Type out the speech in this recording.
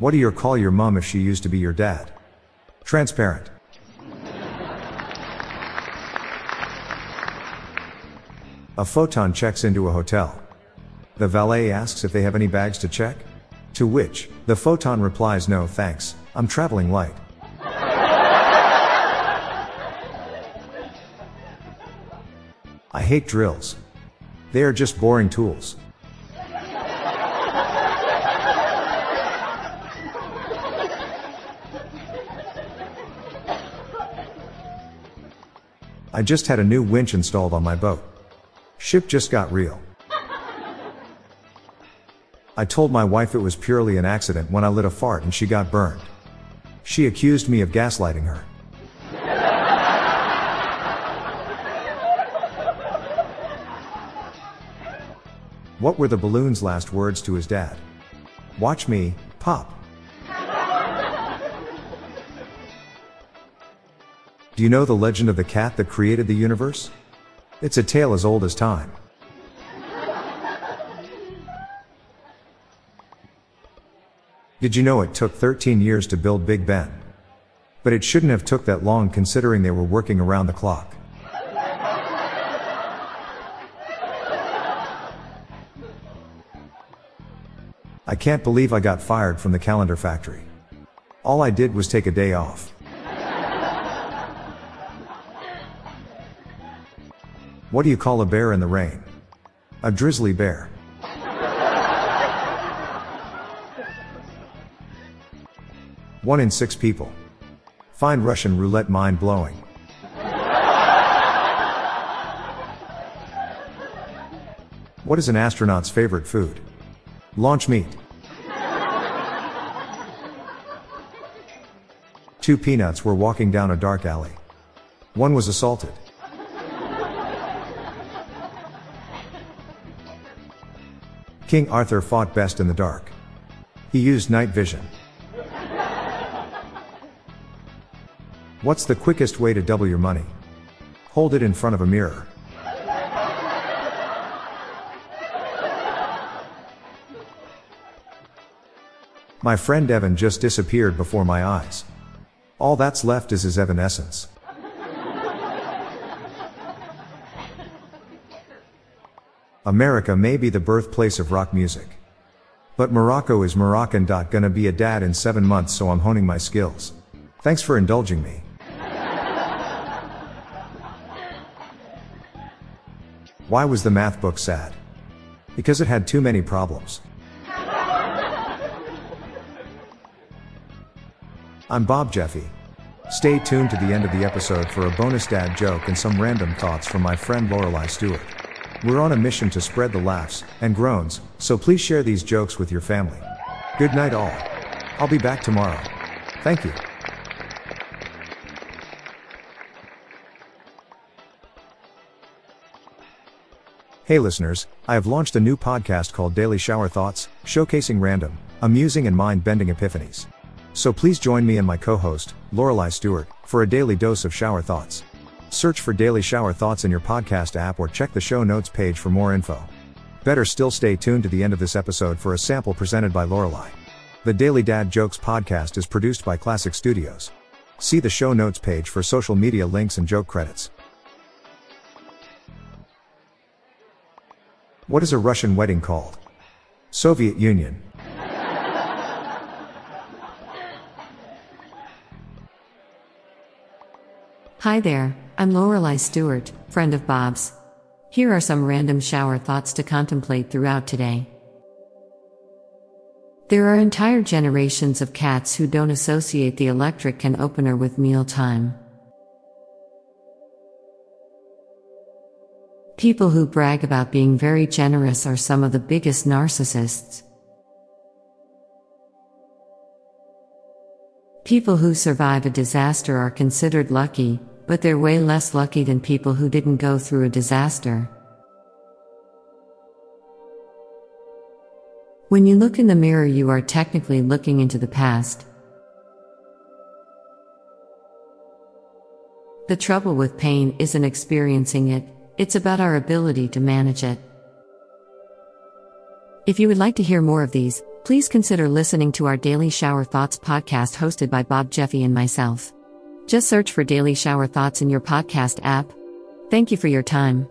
What do you call your mom if she used to be your dad? Transparent. A photon checks into a hotel. The valet asks if they have any bags to check. To which, the photon replies no thanks, I'm traveling light. I hate drills. They are just boring tools. I just had a new winch installed on my boat. Ship just got real. I told my wife it was purely an accident when I lit a fart and she got burned. She accused me of gaslighting her. What were the balloon's last words to his dad? Watch me, Pop. Do you know the legend of the cat that created the universe? It's a tale as old as time. Did you know it took 13 years to build Big Ben? But it shouldn't have took that long considering they were working around the clock. I can't believe I got fired from the calendar factory. All I did was take a day off. What do you call a bear in the rain? A drizzly bear. One in six people. Find Russian roulette mind blowing. What is an astronaut's favorite food? Launch meat. Two peanuts were walking down a dark alley. One was assaulted. King Arthur fought best in the dark. He used night vision. What's the quickest way to double your money? Hold it in front of a mirror. My friend Evan just disappeared before my eyes. All that's left is his evanescence. America may be the birthplace of rock music. But Morocco is Moroccan. Gonna be a dad in seven months, so I'm honing my skills. Thanks for indulging me. Why was the math book sad? Because it had too many problems. I'm Bob Jeffy. Stay tuned to the end of the episode for a bonus dad joke and some random thoughts from my friend Lorelai Stewart. We're on a mission to spread the laughs and groans, so please share these jokes with your family. Good night, all. I'll be back tomorrow. Thank you. Hey listeners, I have launched a new podcast called Daily Shower Thoughts, showcasing random, amusing and mind-bending epiphanies. So please join me and my co-host, Lorelai Stewart, for a daily dose of shower thoughts. Search for Daily Shower Thoughts in your podcast app or check the show notes page for more info. Better still stay tuned to the end of this episode for a sample presented by Lorelai. The Daily Dad Jokes podcast is produced by Classic Studios. See the show notes page for social media links and joke credits. What is a Russian wedding called? Soviet Union. Hi there, I'm Lorelai Stewart, friend of Bob's. Here are some random shower thoughts to contemplate throughout today. There are entire generations of cats who don't associate the electric can opener with mealtime. People who brag about being very generous are some of the biggest narcissists. People who survive a disaster are considered lucky, but they're way less lucky than people who didn't go through a disaster. When you look in the mirror, you are technically looking into the past. The trouble with pain isn't experiencing it, it's about our ability to manage it. If you would like to hear more of these, Please consider listening to our Daily Shower Thoughts podcast hosted by Bob Jeffy and myself. Just search for Daily Shower Thoughts in your podcast app. Thank you for your time.